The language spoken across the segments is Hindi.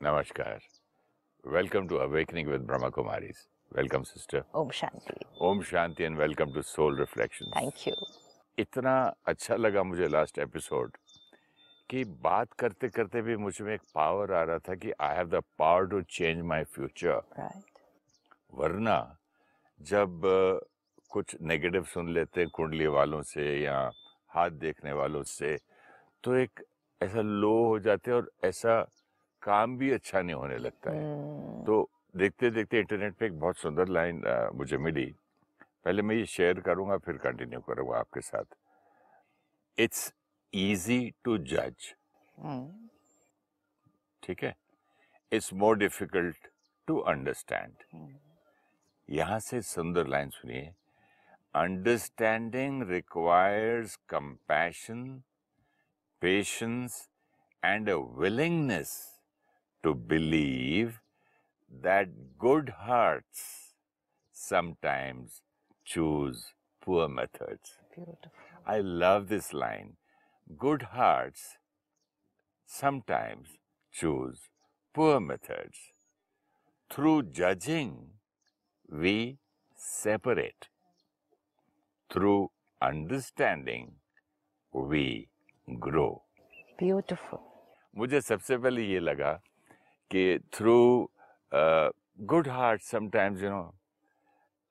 नमस्कार welcome to awakening with Brahma Kumari welcome sister Om Shanti Om Shanti and welcome to soul reflection thank you इतना अच्छा लगा मुझे लास्ट एपिसोड कि बात करते करते भी मुझमें एक पावर आ रहा था कि I have the power to change my future वरना जब कुछ नेगेटिव सुन लेते कुंडली वालों से या हाथ देखने वालों से तो एक ऐसा लो हो जाते और ऐसा काम भी अच्छा नहीं होने लगता है। Hmm. तो देखते देखते इंटरनेट पे एक बहुत सुंदर लाइन मुझे मिली। पहले मैं ये शेयर करूँगा फिर कंटिन्यू करूँगा आपके साथ। इट्स इजी टू जज। Hmm. ठीक है? It's more difficult to understand. Hmm. यहाँ से सुंदर लाइन सुनिए। Understanding requires compassion patience and a willingness To believe that good hearts sometimes choose poor methods Beautiful. I love this line. Good hearts sometimes choose poor methods. Through judging, we separate. Through understanding, we grow. Beautiful. मुझे सबसे पहले ये लगा कि through good heart sometimes you know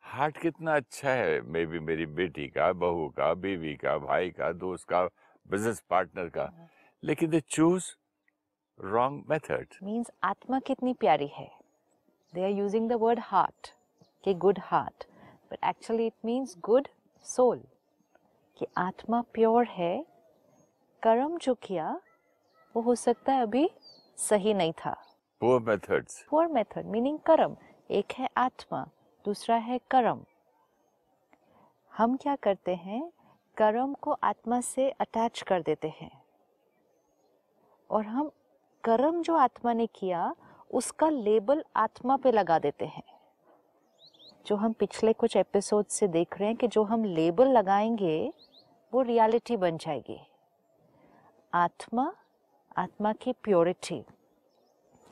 heart कितना अच्छा है मे बी मेरी बेटी का बहू का बीवी का भाई का दोस्त का बिज़नेस पार्टनर का लेकिन they choose wrong method Means आत्मा कितनी प्यारी है. They are using the word heart. कि good heart. But actually it means good soul. कि आत्मा प्योर है. कर्म जो किया वो हो सकता है अभी सही नहीं था. Poor methods for method meaning karma. एक है आत्मा, दूसरा है कर्म। हम क्या करते हैं? कर्म को आत्मा से अटैच कर देते हैं। और हम कर्म जो आत्मा ने किया, उसका लेबल आत्मा पे लगा देते हैं। जो हम पिछले कुछ एपिसोड से देख रहे हैं कि जो हम लेबल लगाएँगे, वो रियलिटी बन जाएगी। आत्मा आत्मा की प्योरिटी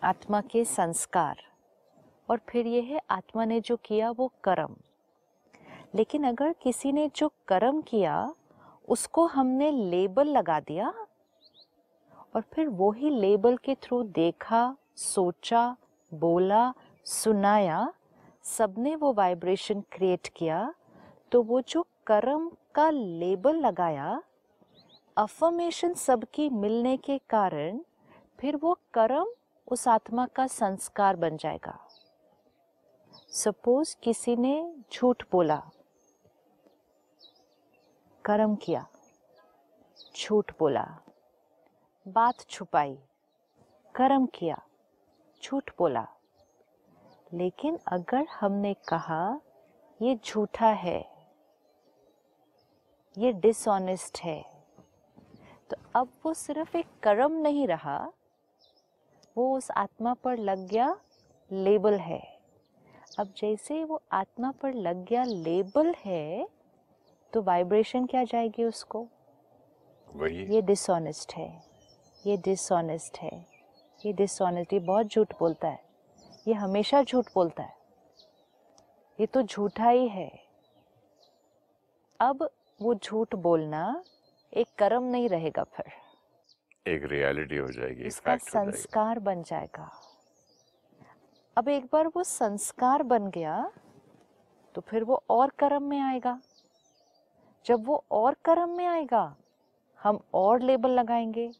आत्मा के संस्कार। और फिर ये है, आत्मा ने जो किया वो कर्म। लेकिन अगर किसी ने जो कर्म किया, उसको हमने लेबल लगा दिया, और फिर वही लेबल के थ्रू देखा, सोचा, बोला, सुनाया, सबने वो वाइब्रेशन क्रिएट किया तो वो जो कर्म का लेबल लगाया अफर्मेशन सबकी मिलने के कारण फिर वो कर्म उस आत्मा का संस्कार बन जाएगा। सपोज़ किसी ने झूठ बोला, कर्म किया, झूठ बोला, बात छुपाई, कर्म किया, झूठ बोला। लेकिन अगर हमने कहा, ये झूठा है, ये डिसऑनेस्ट है तो अब वो सिर्फ़ एक कर्म नहीं रहा वो उस आत्मा पर लग गया लेबल है। अब जैसे वो आत्मा पर लग गया लेबल है तो वाइब्रेशन क्या जाएगी उसको? वही। ये डिसऑनेस्ट है ये डिसऑनेस्ट है ये डिसऑनेस्ट ये बहुत झूठ बोलता है ये हमेशा झूठ बोलता है ये तो झूठा ही है। अब वो झूठ बोलना एक कर्म नहीं रहेगा फिर। एक रियलिटी हो जाएगी जाएगी। संस्कार बन जाएगा। अब एक बार वो संस्कार बन गया तो फिर वो और कर्म में आएगा। जब वो और कर्म में आएगा हम और लेबल लगाएँगे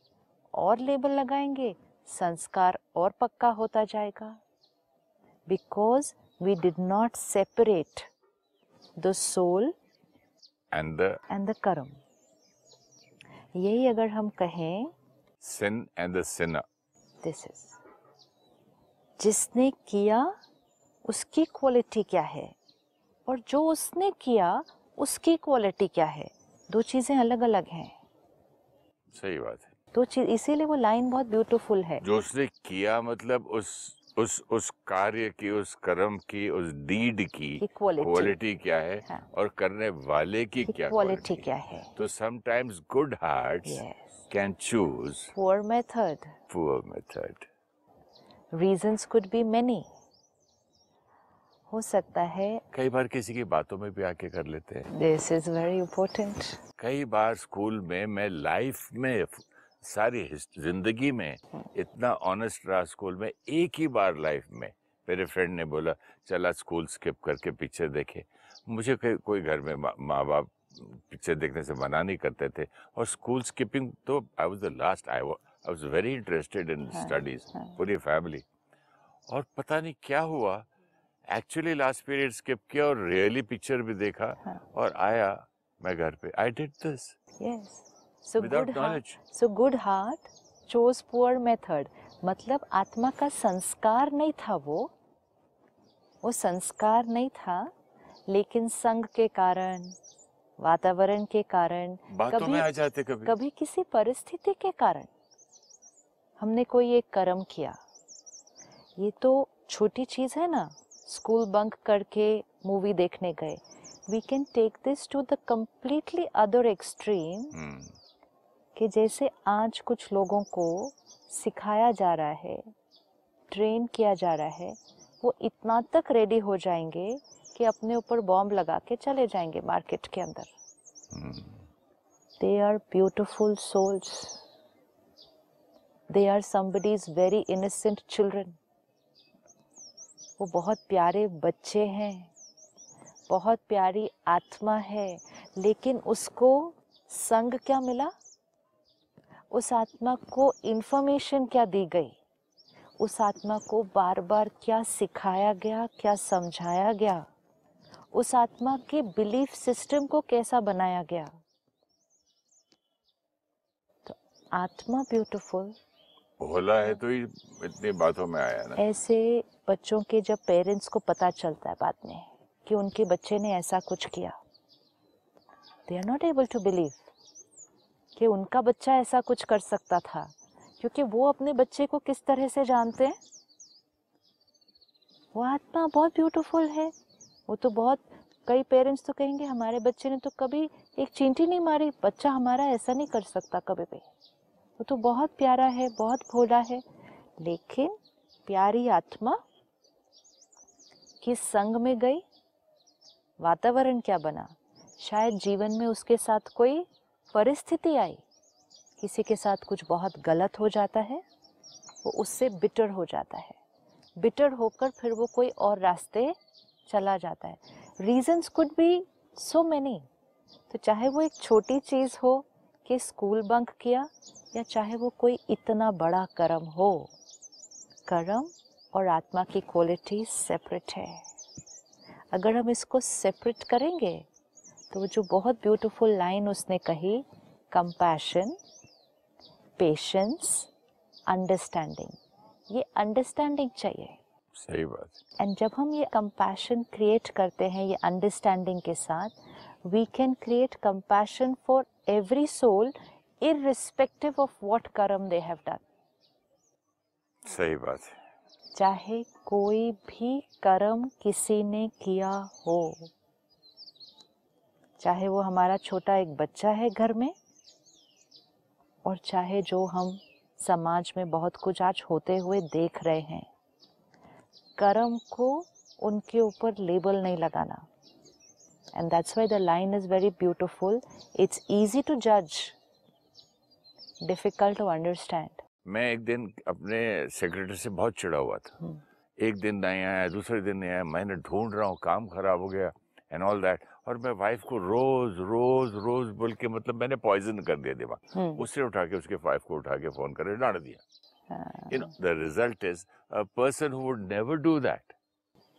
और लेबल लगाएँगे संस्कार और पक्का होता जाएगा। Because we did not separate the soul and the and the karma. यही अगर हम कहें sin and the sinner. This is जिसने किया उसकी क्वालिटी क्या है? और जो उसने किया उसकी क्वालिटी क्या है? दो चीज़ें अलग अलग हैं। सही बात है। दो चीज़ इसीलिए वो लाइन बहुत ब्यूटीफुल है। जो उसने किया मतलब उस उस उस कार्य की उस कर्म की उस डीड की क्वालिटी क्या है? हाँ। और करने वाले की क्या क्वालिटी क्या है? तो sometimes good hearts can choose poor method poor method reasons could be many हो सकता है कई बार किसी की बातों में भी आके कर लेते हैं। दिस इज़ वेरी इंपॉर्टेंट कई बार स्कूल में मैं लाइफ में सारी ज़िंदगी में इतना ऑनेस्ट रहा स्कूल में एक ही बार लाइफ में मेरे फ्रेंड ने बोला चला स्कूल स्किप करके पिक्चर देखे। मुझे कोई घर माँ माँ बाप पिक्चर देखने से मना नहीं करते थे। और स्कूल स्किपिंग तो I was the last I I was very interested in studies. पूरी फैमिली और पता नहीं क्या हुआ एक्चुअली लास्ट पीरियड स्किप किया और रियली पिक्चर भी देखा हाँ। और आया मैं घर पे। I did this yes so good heart knowledge so good heart chose poor method मतलब आत्मा का संस्कार नहीं था वो। वो संस्कार नहीं था लेकिन संग के कारण वातावरण के कारण बातों में कभी- आ जाते कभी। कभी किसी परिस्थिति के कारण हमने कोई एक कर्म किया। ये तो छोटी चीज़ है ना स्कूल बंक करके मूवी देखने गए। We can take this to the completely other extreme कि जैसे आज कुछ लोगों को सिखाया जा रहा है ट्रेन किया जा रहा है वो इतना तक रेडी हो जाएँगे कि अपने ऊपर बॉम्ब लगा के चले जाएँगे मार्केट के अंदर। They are beautiful souls they are somebody's very very children वो बहुत प्यारे बच्चे हैं, बहुत प्यारी आत्मा है, लेकिन उसको संग क्या मिला? उस आत्मा को इंफॉर्मेशन क्या दी गई? उस आत्मा को बार बार क्या सिखाया गया, क्या समझाया गया? उस आत्मा के बिलीफ सिस्टम को कैसा बनाया गया? तो आत्मा ब्यूटीफुल। भोला है तो ही इतनी बातों में आया ना। ऐसे बच्चों के जब पेरेंट्स को पता चलता है बाद में कि उनके बच्चे ने ऐसा कुछ किया they are not able to believe कि उनका बच्चा ऐसा कुछ कर सकता था। क्योंकि वो अपने बच्चे को किस तरह से जानते हैं? वो आत्मा बहुत ब्यूटीफुल है। वो तो बहुत, कई पेरेंट्स तो कहेंगे, हमारे बच्चे ने तो कभी एक चींटी नहीं मारी, बच्चा हमारा ऐसा नहीं कर सकता कभी भी। वो तो बहुत प्यारा है, बहुत भोला है, लेकिन प्यारी आत्मा किस संग में गई? वातावरण क्या बना? शायद जीवन में उसके साथ कोई परिस्थिति आई? किसी के साथ कुछ बहुत गलत हो जाता है? वो उससे बिटर हो जाता है। बिटर होकर फिर वो कोई और रास्ते चला जाता है। Reasons could be so many तो चाहे वो एक छोटी चीज़ हो कि स्कूल बंक किया या चाहे वो कोई इतना बड़ा कर्म हो, कर्म और आत्मा की क्वालिटी सेपरेट है। अगर हम इसको सेपरेट करेंगे तो जो बहुत ब्यूटीफुल लाइन उसने कही कंपैशन पेशेंस अंडरस्टैंडिंग ये अंडरस्टैंडिंग चाहिए। सही बात एंड जब हम ये कंपैशन क्रिएट करते हैं ये अंडरस्टैंडिंग के साथ we can create compassion for every soul irrespective of what कर्म they have done. सही बात है। चाहे कोई भी कर्म किसी ने किया हो चाहे वो हमारा छोटा एक बच्चा है घर में और चाहे जो हम समाज में बहुत कुछ आज होते हुए देख रहे हैं कर्म को उनके ऊपर लेबल नहीं लगाना। And that's why the line is very beautiful it's easy to जज डिफ़िकल्ट टू अंडरस्टैंड मैं एक दिन अपने सेक्रेटरी से बहुत चिढ़ा हुआ था। हम्म। एक दिन नहीं आया दूसरे दिन नहीं आया मैंने ढूंढ रहा हूँ काम खराब हो गया एंड ऑल दैट और मैं वाइफ को रोज रोज रोज बोल के मतलब मैंने पॉइजन कर दिया दिमाग। उससे उठा के उसके वाइफ को उठा के फ़ोन करके डांट दिया। You know the result is a person who would never do that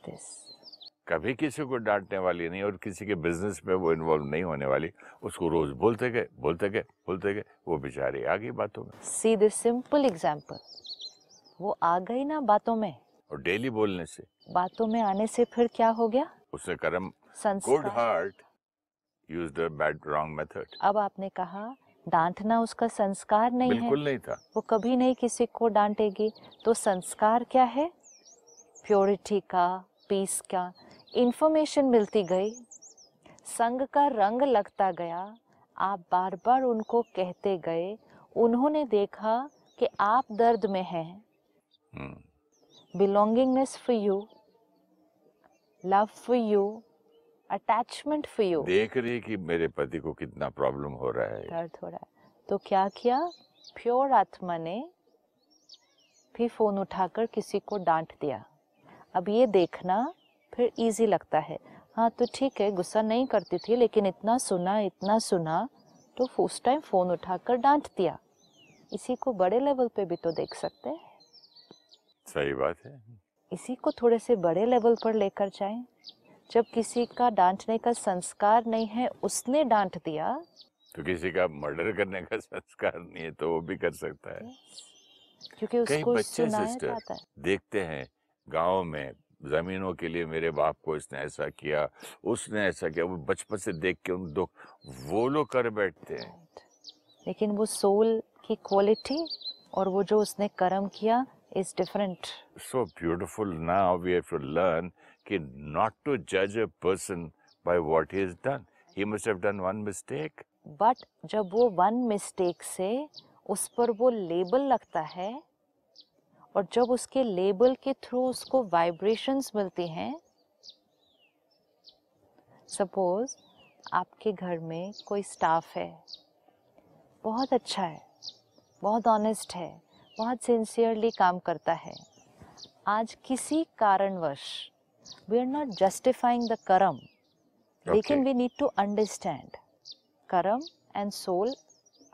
this कभी किसी को डांटने वाली नहीं और किसी के बिज़नेस में वो इन्वॉल्व नहीं होने वाली। उसको रोज बोलते गए बोलते गए बोलते गए वो बेचारी आ गई बातों में। सी दिस सिंपल एग्ज़ाम्पल वो आ गई ना बातों में। और डेली बोलने से। बातों में आने से फिर क्या हो गया? उसने कर्म good heart used a bad wrong method अब आपने कहा डांटना उसका संस्कार नहीं है। बिल्कुल नहीं था। वो कभी नहीं किसी को डांटेगी। तो संस्कार क्या है? प्योरिटी का पीस का इंफॉर्मेशन मिलती गई। संग का रंग लगता गया। आप बार बार उनको कहते गए। उन्होंने देखा कि आप दर्द में हैं। Belongingness belongingness you love love for you, attachment यू देख रही है कि मेरे पति को कितना प्रॉब्लम हो रहा है। दर्द हो रहा है। तो क्या किया? प्योर आत्मा ने भी फ़ोन उठाकर किसी को डांट दिया। अब ये देखना फिर इजी लगता है। हाँ तो ठीक है गुस्सा नहीं करती थी लेकिन इतना सुना इतना सुना तो फ़र्स्ट टाइम फ़ोन उठाकर डांट दिया। इसी को बड़े लेवल पे भी तो देख सकते हैं। सही बात है। इसी को थोड़े से बड़े लेवल पर लेकर जाएँ। जब किसी का डांटने का संस्कार नहीं है उसने डांट दिया। तो किसी का मर्डर करने का संस्कार नहीं है तो वो भी कर सकता है। क्योंकि उसको बच्चे सिस्टर है। देखते हैं गाँव में जमीनों के लिए मेरे बाप को इसने ऐसा किया उसने ऐसा किया वो बचपन से देख के उन दुख वो लोग कर बैठते हैं। लेकिन वो सोल की क्वालिटी और वो जो उसने कर्म किया is different so beautiful now we have to learn कि not to judge a person by what he has done. He must have done one mistake. But जब वो वन मिस्टेक से उस पर वो लेबल लगता है, और जब उसके लेबल के थ्रू उसको वाइब्रेशंस मिलती हैं सपोज़ आपके घर में कोई स्टाफ है, बहुत अच्छा है, बहुत ऑनेस्ट है, बहुत सिंसियरली काम करता है, आज किसी कारणवश we are not justifying the कर्म लेकिन Okay. We need to understand कर्म and soul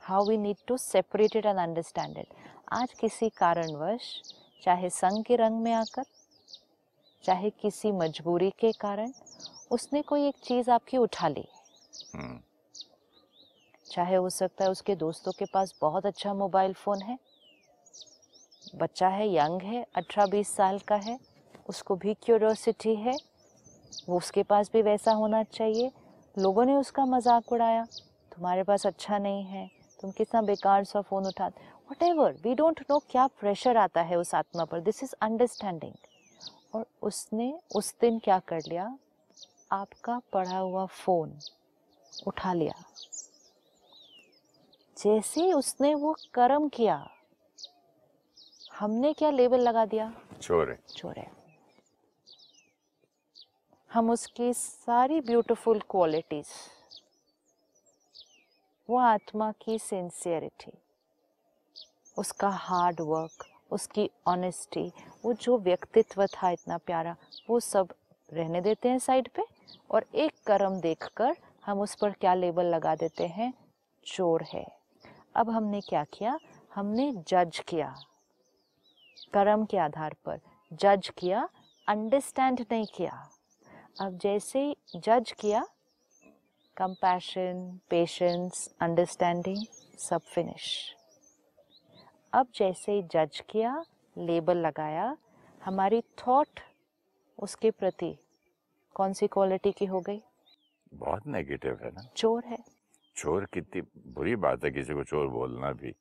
how we need to separate it and understand it आज किसी कारणवश चाहे संग के रंग में आकर चाहे किसी मजबूरी के कारण उसने कोई एक चीज़ आपकी उठा ली। हम्म, चाहे हो सकता है उसके दोस्तों के पास बहुत अच्छा मोबाइल फ़ोन है बच्चा है यंग है अठारह बीस साल का है उसको भी क्यूरोसिटी है। वो उसके पास भी वैसा होना चाहिए। लोगों ने उसका मज़ाक उड़ाया। तुम्हारे पास अच्छा नहीं है। तुम कितना बेकार सा फ़ोन उठाते whatever we don't know क्या प्रेशर आता है उस आत्मा पर। दिस इज़ अंडरस्टैंडिंग और उसने उस दिन क्या कर लिया? आपका पढ़ा हुआ फ़ोन उठा लिया। जैसे ही उसने वो कर्म किया हमने क्या लेबल लगा दिया? चोर है। चोर है। हम उसकी सारी ब्यूटीफुल क्वालिटीज वो आत्मा की सिंसियरिटी उसका हार्ड वर्क उसकी ऑनेस्टी वो जो व्यक्तित्व था इतना प्यारा, वो सब रहने देते हैं साइड पे और एक कर्म देखकर हम उस पर क्या लेबल लगा देते हैं? चोर है। अब हमने क्या किया? हमने जज किया। कर्म के आधार पर जज किया अंडरस्टैंड नहीं किया। अब जैसे जज किया कंपैशन पेशेंस अंडरस्टैंडिंग सब फिनिश अब जैसे जज किया लेबल लगाया हमारी थॉट उसके प्रति कौन सी क्वालिटी की हो गई? बहुत नेगेटिव है ना? चोर है। चोर कितनी बुरी बात है किसी को चोर बोलना भी।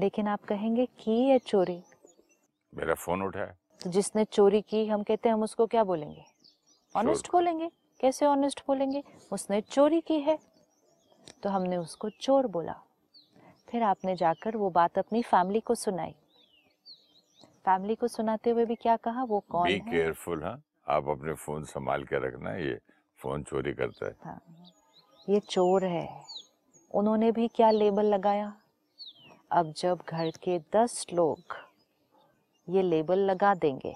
लेकिन आप कहेंगे की है चोरी? मेरा फ़ोन उठाया। तो जिसने चोरी की हम कहते हैं हम उसको क्या बोलेंगे? ऑनेस्ट बोलेंगे? कैसे ऑनेस्ट बोलेंगे? उसने चोरी की है। तो हमने उसको चोर बोला। फिर आपने जाकर वो बात अपनी फैमिली को सुनाई। फैमिली को सुनाते हुए भी क्या कहा? वो कौन बी है? केयरफुल हाँ। आप अपने फ़ोन संभाल के रखना ये फ़ोन चोरी करता है। हाँ, ये चोर है। उन्होंने भी क्या लेबल लगाया? अब जब घर के दस लोग ये लेबल लगा देंगे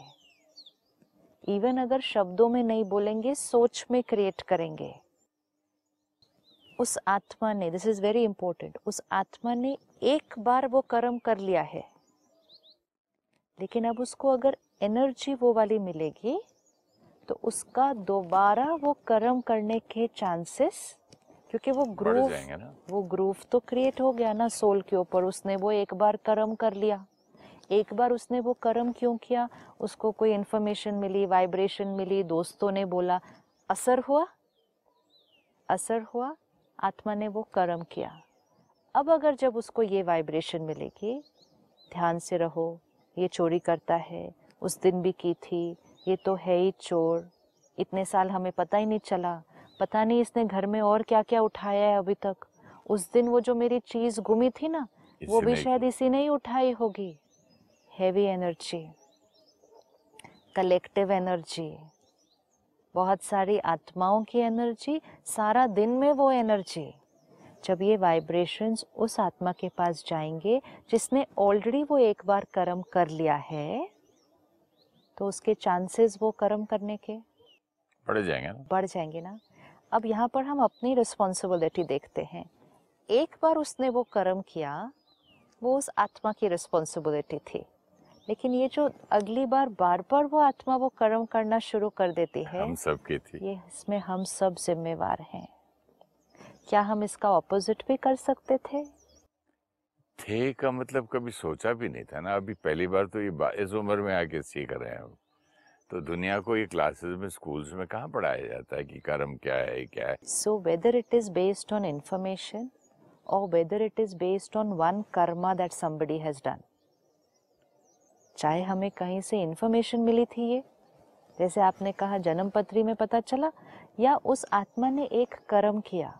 इवन अगर शब्दों में नहीं बोलेंगे सोच में क्रिएट करेंगे। उस आत्मा ने दिस इज़ वेरी इंपॉर्टेंट उस आत्मा ने एक बार वो कर्म कर लिया है। लेकिन अब उसको अगर एनर्जी वो वाली मिलेगी तो उसका दोबारा वो कर्म करने के चांसेस क्योंकि वो ग्रूव वो ग्रूव तो क्रिएट हो गया ना सोल के ऊपर उसने वो एक बार कर्म कर लिया। एक बार उसने वो कर्म क्यों किया? उसको कोई इन्फॉर्मेशन मिली वाइब्रेशन मिली दोस्तों ने बोला असर हुआ? असर हुआ आत्मा ने वो कर्म किया। अब अगर जब उसको ये वाइब्रेशन मिलेगी ध्यान से रहो ये चोरी करता है उस दिन भी की थी ये तो है ही चोर। इतने साल हमें पता ही नहीं चला। पता नहीं इसने घर में और क्या क्या उठाया है अभी तक। उस दिन वो जो मेरी चीज़ गुमी थी ना वो भी शायद इसी ने ही उठाई होगी। हैवी एनर्जी कलेक्टिव एनर्जी बहुत सारी आत्माओं की एनर्जी सारा दिन में वो एनर्जी जब ये वाइब्रेशंस उस आत्मा के पास जाएँगे जिसने ऑलरेडी वो एक बार कर्म कर लिया है तो उसके चांसेस वो कर्म करने के बढ़ जाएँगे ना? बढ़ जाएँगे ना। अब यहाँ पर हम अपनी रिस्पॉन्सिबिलिटी देखते हैं। एक बार उसने वो कर्म किया वो उस आत्मा की रिस्पॉन्सिबिलिटी थी। लेकिन ये जो अगली बार बार बार वो आत्मा वो कर्म करना शुरू कर देती है हम सब की थी। ये इसमें हम सब जिम्मेवार हैं। क्या हम इसका ऑपोजिट भी कर सकते थे? थे का मतलब कभी सोचा भी नहीं था ना। अभी पहली बार तो ये इस उम्र में आके सीख रहे हैं तो दुनिया को ये क्लासेस में स्कूल्स में कहाँ पढ़ाया जाता है कि कर्म क्या है क्या है? So, whether it is based on information or whether it is based on one karma that somebody has done, चाहे हमें कहीं से इन्फॉर्मेशन मिली थी ये। जैसे आपने कहा जन्म पत्री में पता चला या उस आत्मा ने एक कर्म किया।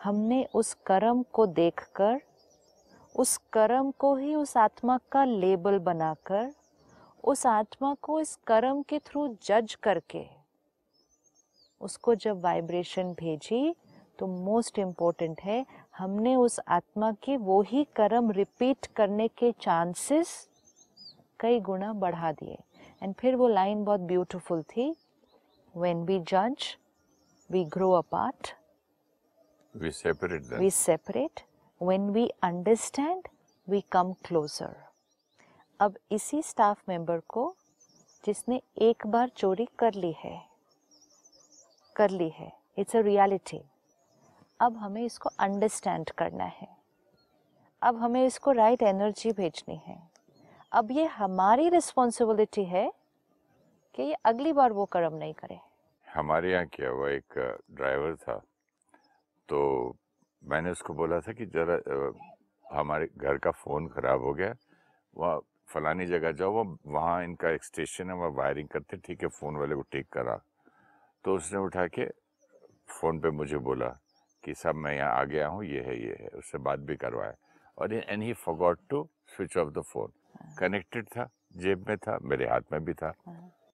हमने उस कर्म को देखकर, उस कर्म को ही उस आत्मा का लेबल बनाकर, उस आत्मा को इस कर्म के थ्रू जज करके, उसको जब वाइब्रेशन भेजी तो मोस्ट इम्पोर्टेंट है, हमने उस आत्मा के वो ही कर्म रिपीट करने के चांसेस कई गुना बढ़ा दिए। एंड फिर वो लाइन बहुत ब्यूटीफुल थी। व्हेन वी जज we grow apart we separate we separate. When we understand we come closer. अब इसी स्टाफ मेंबर को जिसने एक बार चोरी कर ली है कर ली है इट्स अ रियलिटी अब हमें इसको अंडरस्टैंड करना है। अब हमें इसको राइट right एनर्जी भेजनी है। अब ये हमारी रिस्पॉन्सिबिलिटी है कि ये अगली बार वो कर्म नहीं करे। हमारे यहाँ क्या हुआ? एक ड्राइवर था। तो मैंने उसको बोला था कि जरा हमारे घर का फ़ोन ख़राब हो गया। वहाँ फलानी जगह जाओ, वो, वहाँ इनका एक स्टेशन है, वहाँ वायरिंग करते, ठीक है फ़ोन वाले को ठीक करा। तो उसने उठा के फ़ोन पे मुझे बोला कि सब मैं यहाँ आ गया हूँ, ये है ये है। उससे बात भी करवाया। और and he forgot to switch off the phone connected था जेब में था मेरे हाथ में भी था।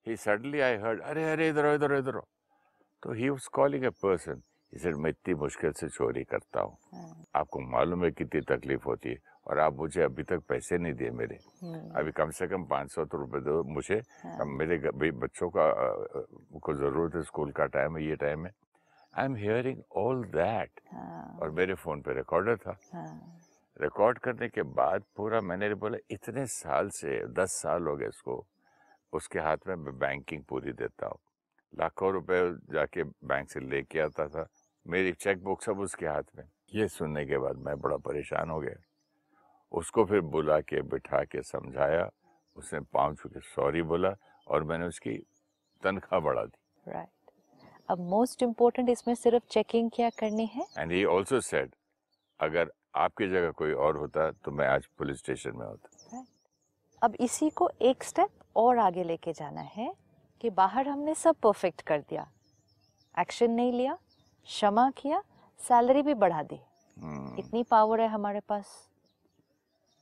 ही। सडनली आई हर्ड अरे अरे इधर इधर इधर तो he was calling a person he said मैं इतनी मुश्किल से चोरी करता हूँ। आपको मालूम है कितनी तकलीफ़ होती है और आप मुझे अभी तक पैसे नहीं दिए मेरे। अभी कम से कम पाँच सौ तो रुपये दो मुझे। अब मेरे बच्चों का को ज़रूरत है स्कूल का टाइम है ये टाइम है। I am hearing all that हाँ। और मेरे फ़ोन पे रिकॉर्डर था। हाँ। रिकॉर्ड करने के बाद पूरा मैंने बोला इतने साल से दस साल हो गए इसको उसके हाथ में मैं बैंकिंग पूरी देता हूँ। लाखों रुपए जाके बैंक से लेके आता था। मेरी चेक बुक सब उसके हाथ में। ये सुनने के बाद मैं बड़ा परेशान हो गया। उसको फिर बुला के बिठा के समझाया। उसने पाँव छू के सॉरी बोला और मैंने उसकी तनख्वाह बढ़ा दी। राइट अब मोस्ट इम्पोर्टेंट इसमें सिर्फ़ चेकिंग क्या करनी है? एंड ही ऑल्सो सेड अगर आपकी जगह कोई और होता तो मैं आज पुलिस स्टेशन में होता। अब इसी को एक स्टेप और आगे लेके जाना है कि बाहर हमने सब परफेक्ट कर दिया। एक्शन नहीं लिया क्षमा किया सैलरी भी बढ़ा दी। हम्म, इतनी पावर है हमारे पास।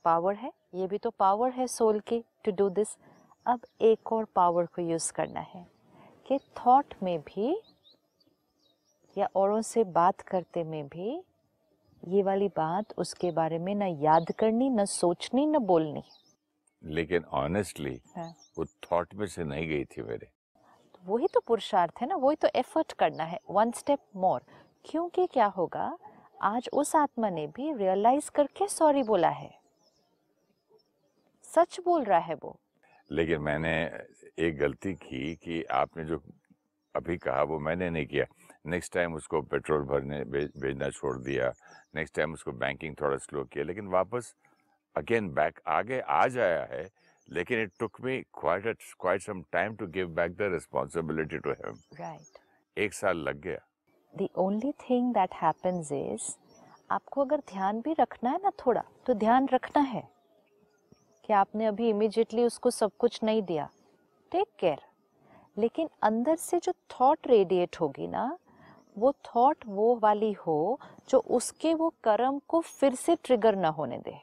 पावर है ये भी तो पावर है सोल की टू डू दिस अब एक और पावर को यूज़ करना है कि थॉट में भी या औरों से बात करते में भी ये वाली बात उसके बारे में ना याद करनी ना सोचनी ना बोलनी। लेकिन ऑनेस्टली हाँ। वो थॉट में से नहीं गई थी मेरे। तो वही तो पुरुषार्थ है ना वही तो एफर्ट करना है वन स्टेप मोर क्योंकि क्या होगा आज उस आत्मा ने भी रियलाइज़ करके सॉरी बोला है। सच बोल रहा है वो। लेकिन मैंने एक गलती की कि आपने जो अभी कहा वो मैंने नहीं किया। नेक्स्ट टाइम उसको पेट्रोल भरने भे- भेजना छोड़ दिया। नेक्स्ट टाइम उसको बैंकिंग थोड़ा स्लो किया लेकिन वापस अगेन बैक आगे आ जाया है लेकिन it took me quite quite some time to give back the responsibility to him right एक साल लग गया। The only thing that happens is आपको अगर ध्यान भी रखना है ना थोड़ा तो ध्यान रखना है कि आपने अभी इमिजिएटली उसको सब कुछ नहीं दिया। टेक केयर लेकिन अंदर से जो थॉट रेडिएट होगी ना वो थॉट वो वाली हो जो उसके वो कर्म को फिर से ट्रिगर ना होने दे।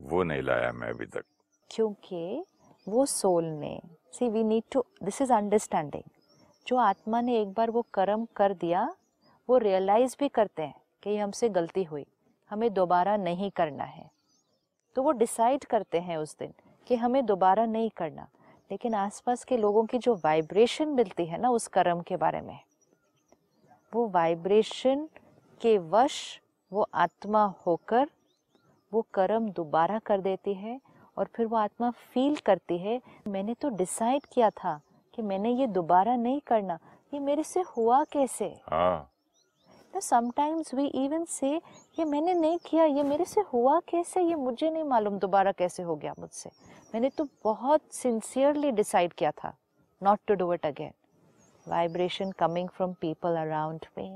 वो नहीं लाया मैं अभी तक। क्योंकि वो सोल ने see we need to this is understanding जो आत्मा ने एक बार वो कर्म कर दिया वो रियलाइज़ भी करते हैं कि ये हमसे गलती हुई हमें दोबारा नहीं करना है। तो वो डिसाइड करते हैं उस दिन कि हमें दोबारा नहीं करना। लेकिन आसपास के लोगों की जो वाइब्रेशन मिलती है ना उस कर्म के बारे में वो वाइब्रेशन के वश वो आत्मा होकर वो कर्म दोबारा कर देती है और फिर वो आत्मा फील करती है। मैंने तो डिसाइड किया था कि मैंने ये दोबारा नहीं करना। ये मेरे से हुआ कैसे? समटाइम्स वी इवन से ये मैंने नहीं किया ये मेरे से हुआ कैसे? ये मुझे नहीं मालूम दोबारा कैसे हो गया मुझसे। मैंने तो बहुत सिंसियरली डिसाइड किया था not to do it again vibration coming from people around me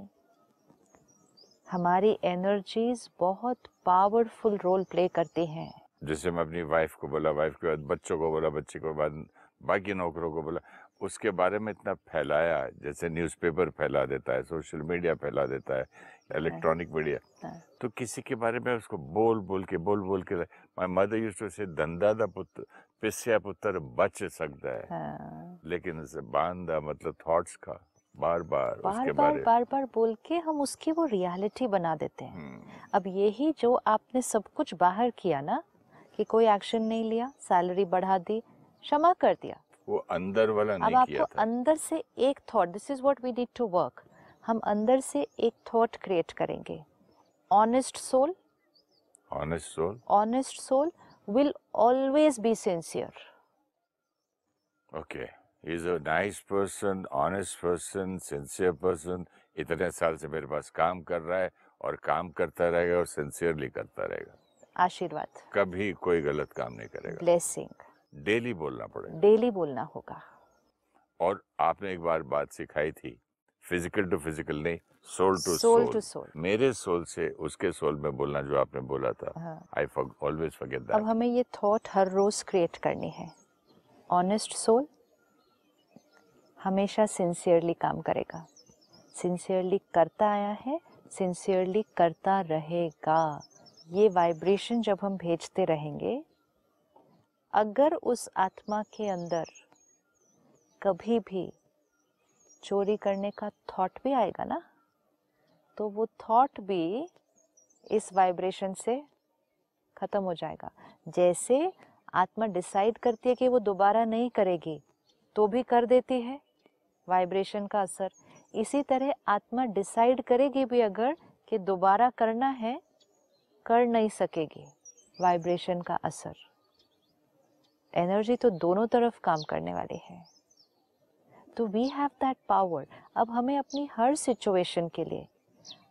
हमारी एनर्जीज बहुत पावरफुल रोल प्ले करती हैं। जैसे मैं अपनी वाइफ को बोला वाइफ के बाद बच्चों को बोला बच्चे को बाद बाकी नौकरों को बोला उसके बारे में इतना फैलाया जैसे न्यूज़पेपर फैला देता है सोशल मीडिया फैला देता है इलेक्ट्रॉनिक मीडिया हाँ। तो किसी के बारे में उसको बोल बोल के बोल बोल के माय मदर यूज्ड टू से धंधा दा पुत्र पिस्या पुत्र बच सकता है। हाँ। लेकिन उसे बांधा मतलब थॉट्स का बार बार बार उसके बार बारे। बार बार बोल के हम उसकी वो रियलिटी बना देते हैं। हम्म, अब यही जो आपने सब कुछ बाहर किया ना कि कोई एक्शन नहीं लिया सैलरी बढ़ा दी क्षमा कर दिया। वो अंदर वाला अब नहीं किया आपको अंदर से एक thought this is what we need to work हम अंदर से एक थॉट क्रिएट करेंगे। Honest soul honest soul honest soul will always be sincere okay is a nice person honest person sincere person इतने साल से मेरे पास काम कर रहा है और काम करता रहेगा और सिंसियरली करता रहेगा। आशीर्वाद। कभी कोई गलत काम नहीं करेगा। ब्लेसिंग डेली बोलना पड़ेगा। डेली बोलना होगा। और आपने एक बार बात सिखाई थी फ़िज़िकल टू फ़िज़िकल नहीं soul to soul to soul. मेरे सोल से उसके सोल में बोलना जो आपने बोला था। आई ऑलवेज फॉरगेट अब हमें ये थॉट हर रोज क्रिएट करनी है। ऑनेस्ट सोल हमेशा सिंसियरली काम करेगा। सिंसियरली करता आया है सिंसियरली करता रहेगा। ये वाइब्रेशन जब हम भेजते रहेंगे अगर उस आत्मा के अंदर कभी भी चोरी करने का थॉट भी आएगा ना? तो वो थॉट भी इस वाइब्रेशन से खत्म हो जाएगा। जैसे आत्मा डिसाइड करती है कि वो दोबारा नहीं करेगी तो भी कर देती है वाइब्रेशन का असर। इसी तरह आत्मा डिसाइड करेगी भी अगर कि दोबारा करना है, कर नहीं सकेगी वाइब्रेशन का असर। एनर्जी तो दोनों तरफ़ काम करने वाली है। तो वी हैव दैट पावर अब हमें अपनी हर सिचुएशन के लिए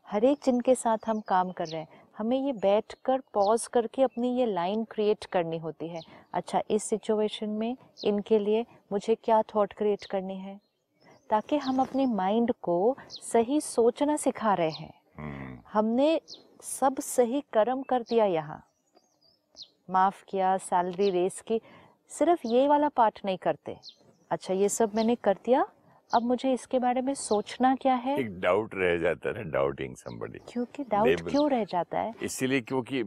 हर एक जिनके साथ हम काम कर रहे हैं हमें ये बैठ कर पॉज करके अपनी ये लाइन क्रिएट करनी होती है। अच्छा इस सिचुएशन में इनके लिए मुझे क्या थॉट क्रिएट करनी है? ताकि हम अपने माइंड को सही सोचना सिखा रहे हैं। हम्म, हमने सब सही कर्म कर दिया यहाँ। माफ़ किया सैलरी रेस की सिर्फ़ ये वाला पार्ट नहीं करते। अच्छा ये सब मैंने कर दिया। अब मुझे इसके बारे में सोचना क्या है? एक डाउट रह जाता है डाउटिंग समबडी क्योंकि डाउट क्यों रह जाता है? इसीलिए क्योंकि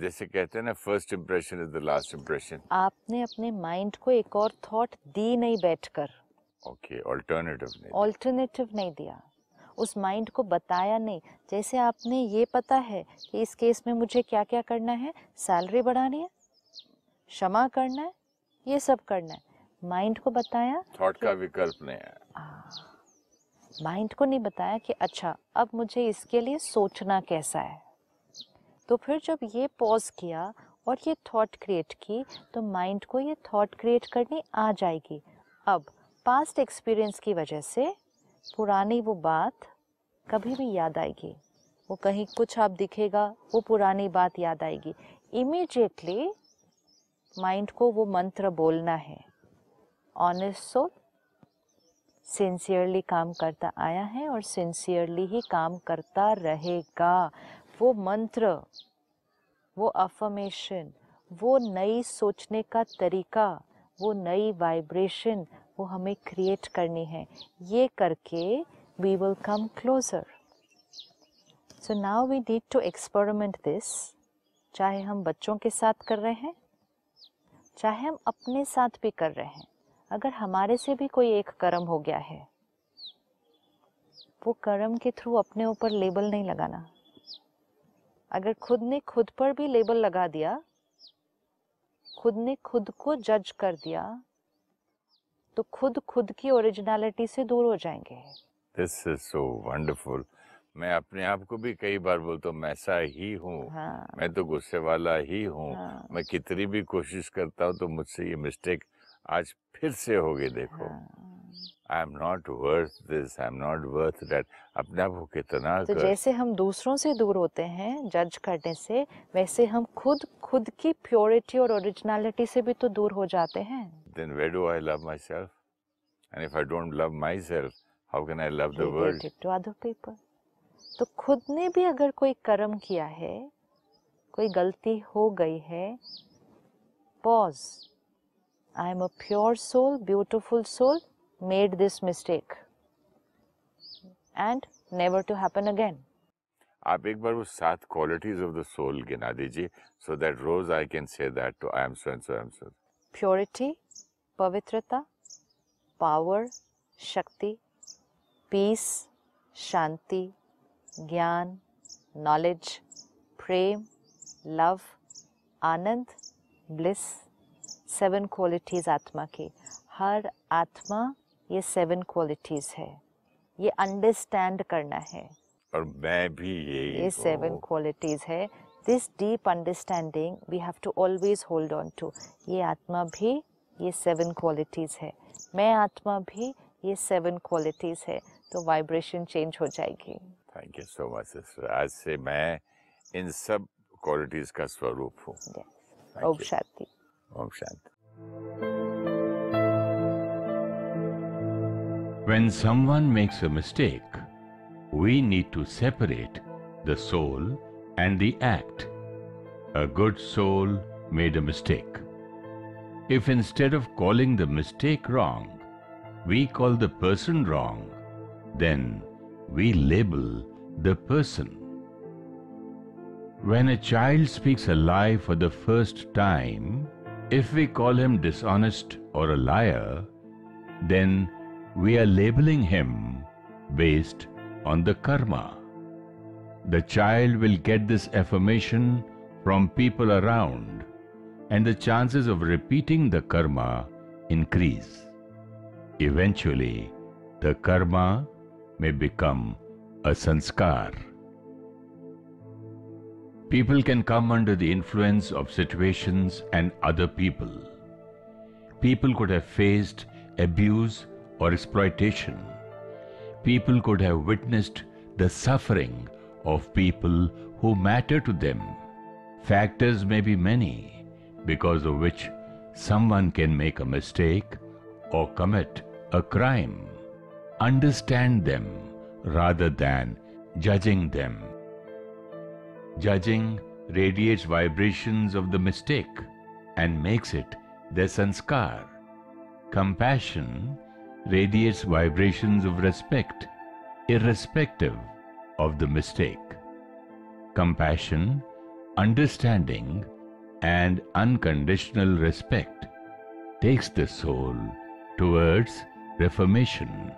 जैसे कहते हैं ना first impression is the last impression आपने अपने माइंड को एक और थॉट दी नहीं बैठकर। ओके ऑल्टरनेटिव नहीं ऑल्टरनेटिव नहीं दिया। उस माइंड को बताया नहीं। जैसे आपने ये पता है कि इस केस में मुझे क्या क्या करना है? सैलरी बढ़ानी है क्षमा करना है ये सब करना है। माइंड को बताया थॉट का विकल्प नहीं है। माइंड को नहीं बताया कि अच्छा अब मुझे इसके लिए सोचना कैसा है? तो फिर जब ये पॉज किया और ये थॉट क्रिएट की तो माइंड को ये थॉट क्रिएट करनी आ जाएगी। अब पास्ट एक्सपीरियंस की वजह से पुरानी वो बात कभी भी याद आएगी। वो कहीं कुछ आप दिखेगा वो पुरानी बात याद आएगी। इमीडिएटली माइंड को वो मंत्र बोलना है। ऑनेस्ट सोल सिंसियरली काम करता आया है और सिंसियरली ही काम करता रहेगा। वो मंत्र, वो अफर्मेशन वो नई सोचने का तरीका, वो नई वाइब्रेशन वो हमें क्रिएट करनी है। ये करके we will come closer so now we need to experiment this चाहे हम बच्चों के साथ कर रहे हैं, चाहे हम अपने साथ भी कर रहे हैं। अगर हमारे से भी कोई एक कर्म हो गया है वो कर्म के थ्रू अपने ऊपर लेबल नहीं लगाना। अगर खुद ने खुद पर भी लेबल लगा दिया खुद ने खुद को जज कर दिया तो खुद खुद की ओरिजिनलिटी से दूर हो जाएँगे। दिस इज़ सो वंडरफुल मैं अपने आप को भी कई बार बोलता हूँ मैं ऐसा ही हूँ हाँ। मैं तो गुस्से वाला ही हूँ हाँ। मैं कितनी भी कोशिश करता हूँ तो मुझसे ये मिस्टेक आज फिर से हो गई देखो। I am not worth this I am not worth that अपने आप को कितना तो कर जैसे हम दूसरों से दूर होते हैं जज करने से वैसे हम खुद खुद की प्योरिटी और ओरिजिनलिटी से भी तो दूर हो जाते हैं then where do I love myself? And if I don't love myself, how can I love the world? related to other people. तो खुद ने भी अगर कोई कर्म किया है कोई गलती हो गई है pause I am a pure soul beautiful soul made this mistake and never to happen again आप एक बार वो सात क्वालिटीज ऑफ़ द सोल गिना दीजिए so that rose I can say that to I am so and so I am so purity पवित्रता पावर शक्ति पीस शांति ज्ञान नॉलेज प्रेम लव आनंद ब्लिस सेवन क्वालिटीज आत्मा की। हर आत्मा ये सेवन क्वालिटीज है। ये अंडरस्टैंड करना है। और मैं भी यही ये सेवन क्वालिटीज है। This deep understanding we have to always hold on to ये आत्मा भी ये सेवन क्वालिटीज है। मैं आत्मा भी ये सेवन क्वालिटीज है। तो वाइब्रेशन चेंज हो जाएगी। Thank you so much sister आज से मैं इन सब क्वालिटीज का स्वरूप हूँ। Om Shanti. When someone makes a mistake, we need to separate the soul and the act. A good soul made a mistake. If instead of calling the mistake wrong, we call the person wrong, then we label the person. When a child speaks a lie for the first time, if we call him dishonest or a liar, then we are labeling him based on the karma. The child will get this affirmation from people around, and the chances of repeating the karma increase. Eventually, the karma may become a sanskar. People can come under the influence of situations and other people. People could have faced abuse or exploitation. People could have witnessed the suffering of people who matter to them. Factors may be many because of which someone can make a mistake or commit a crime. Understand them rather than judging them. Judging radiates vibrations of the mistake and makes it their sanskar. Compassion radiates vibrations of respect, irrespective of the mistake. Compassion, understanding, and unconditional respect takes the soul towards reformation.